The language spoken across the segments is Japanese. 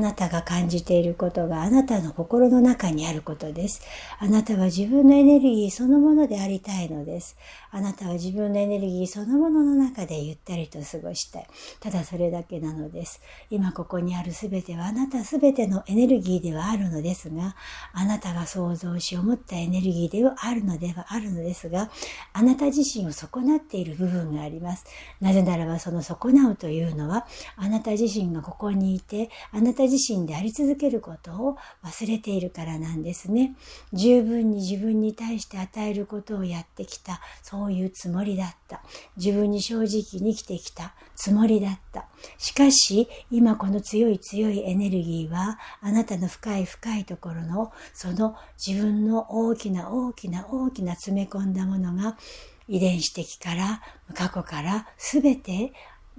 なたが感じていることがあなたの心の中にあることです。あなたは自分のエネルギーそのものでありたいのです。あなたは自分のエネルギーそのものの中でゆったりと過ごしたい。ただそれだけなのです。今ここにあるすべてはあなたすべてのエネルギーではあるのですが、あなたが想像し思ったエネルギーではあるのではあるのですが、あなた自身を損なっている部分があります。なぜならばその損なうというのは、あなた自身がここにいて、あなた自身であり続けることを忘れているからなんですね。十分に自分に対して与えることをやってきた、そういうつもりだった。自分に正直に生きてきたつもりだった。しかし、今この強い強いエネルギーは、あなたの深い深いところの、その自分の大きな大きな大きな詰め込んだものが、遺伝子的から、過去からすべて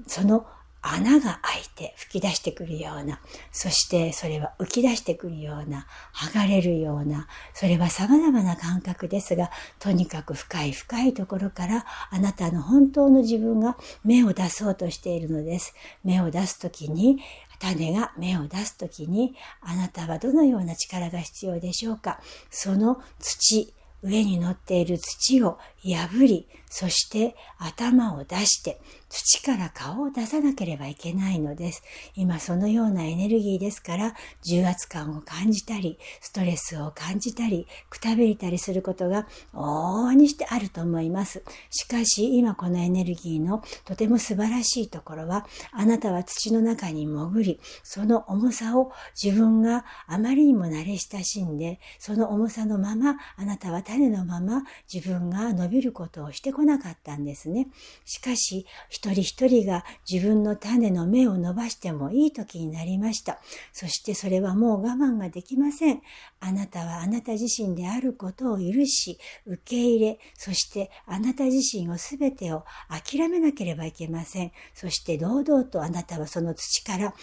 その穴が開いて吹き出してくるような、そしてそれは浮き出してくるような、剥がれるような、それは様々な感覚ですが、とにかく深い深いところからあなたの本当の自分が芽を出そうとしているのです。芽を出すときに、種が芽を出すときに、あなたはどのような力が必要でしょうかその土、上に乗っている土を破り、そして頭を出して、土から顔を出さなければいけないのです。今そのようなエネルギーですから、重圧感を感じたり、ストレスを感じたり、くたびれたりすることが往々にしてあると思います。しかし、今このエネルギーのとても素晴らしいところは、あなたは土の中に潜り、その重さを自分があまりにも慣れ親しんで、その重さのまま、あなたは種のまま自分が伸びることをしてこなかったんですね。しかし、一人一人が自分の種の芽を伸ばしてもいい時になりました。そしてそれはもう我慢ができません。あなたはあなた自身であることを許し、受け入れ、そしてあなた自身をすべてを諦めなければいけません。そして堂々とあなたはその土から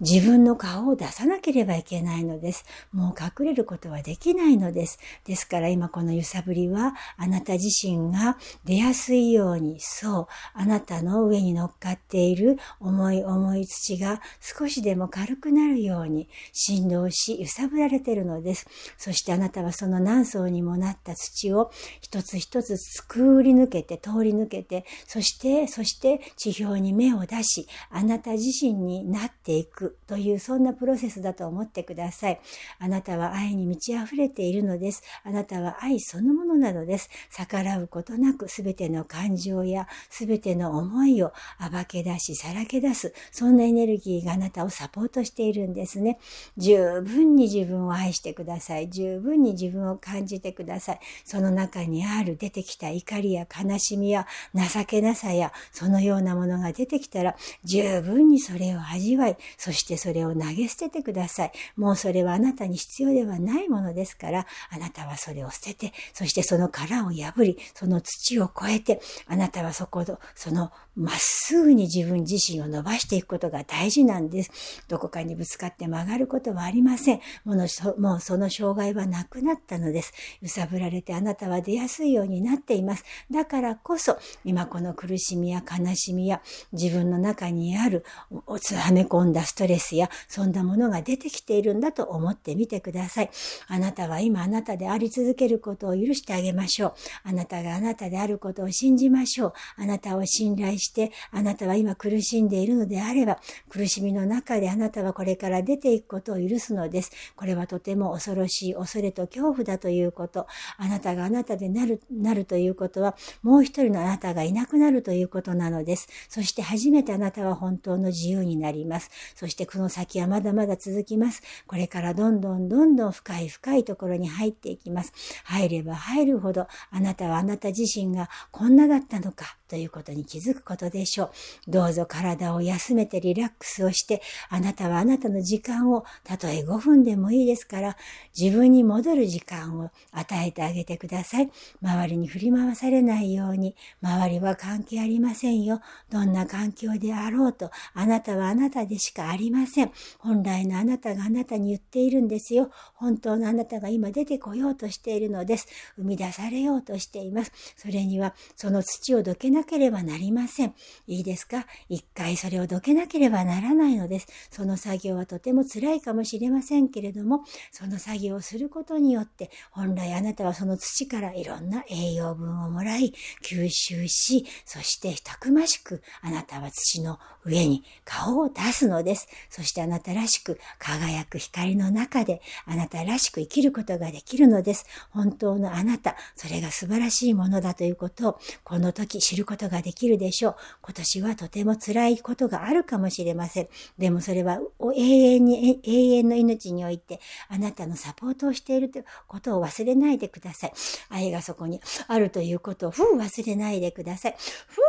自分の顔を出さなければいけないのです。もう隠れることはできないのです。ですから今この揺さぶりはあなた自身が出やすいように、そう、あなたの上に乗っかっている重い重い土が少しでも軽くなるように振動し揺さぶられているのです。そしてあなたはその何層にもなった土を一つ一つ作り抜けて通り抜けて、そして、そして地表に目を出し、あなた自身になっていくというそんなプロセスだと思ってください。あなたは愛に満ち溢れているのです。あなたは愛そのものなのです。逆らうことなく全ての感情や全ての思いを暴け出しさらけ出す。そんなエネルギーがあなたをサポートしているんですね。十分に自分を愛してください。十分に自分を感じてください。その中にある出てきた怒りや悲しみや情けなさやそのようなものが出てきたら十分にそれを味わい、そしてそれを投げ捨ててください。もうそれはあなたに必要ではないものですから、あなたはそれを捨てて、そしてその殻を破り、その土を越えて、あなたはそこの、そのまっすぐに自分自身を伸ばしていくことが大事なんです。どこかにぶつかって曲がることはありません。ものもうその障害はなくなったのです。揺さぶられてあなたは出やすいようになっています。だからこそ、今この苦しみや悲しみや自分の中にあるはめ込んだストレスやそんなものが出てきているんだと思ってみてください。あなたは今あなたであり続けることを許してあげましょう。あなたがあなたであることを信じましょう。あなたを信頼して、あなたは今苦しんでいるのであれば、苦しみの中であなたはこれから出ていくことを許すのです。これはとても恐ろしい恐れと恐怖だということ。あなたがあなたでなる、なるということは、もう一人のあなたがいなくなるということなのです。そして初めてあなたは本当の自由になります。そしてこの先はまだまだ続きます。これからどんどんどんどん深い深いところに入っていきます。入れば入るほど、あなたはあなた自身がこんなだったのか。ということに気づくことでしょう。どうぞ体を休めてリラックスをして、あなたはあなたの時間を、たとえ5分でもいいですから、自分に戻る時間を与えてあげてください。周りに振り回されないように、周りは関係ありませんよ。どんな環境であろうと、あなたはあなたでしかありません。本来のあなたがあなたに言っているんですよ。本当のあなたが今出てこようとしているのです。生み出されようとしています。それには、その土をどけなければなりません。いいですか？一回それをどけなければならないのです。その作業はとても辛いかもしれませんけれども、その作業をすることによって、本来あなたはその土からいろんな栄養分をもらい、吸収し、そしてたくましくあなたは土の上に顔を出すのです。そしてあなたらしく輝く光の中であなたらしく生きることができるのです。本当のあなた、それが素晴らしいものだということをこの時知ることができるでしょう。今年はとても辛いことがあるかもしれません。でもそれは永遠に、永遠の命においてあなたのサポートをしているということを忘れないでください。愛がそこにあるということをふう忘れないでください。ふう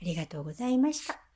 ありがとうございました。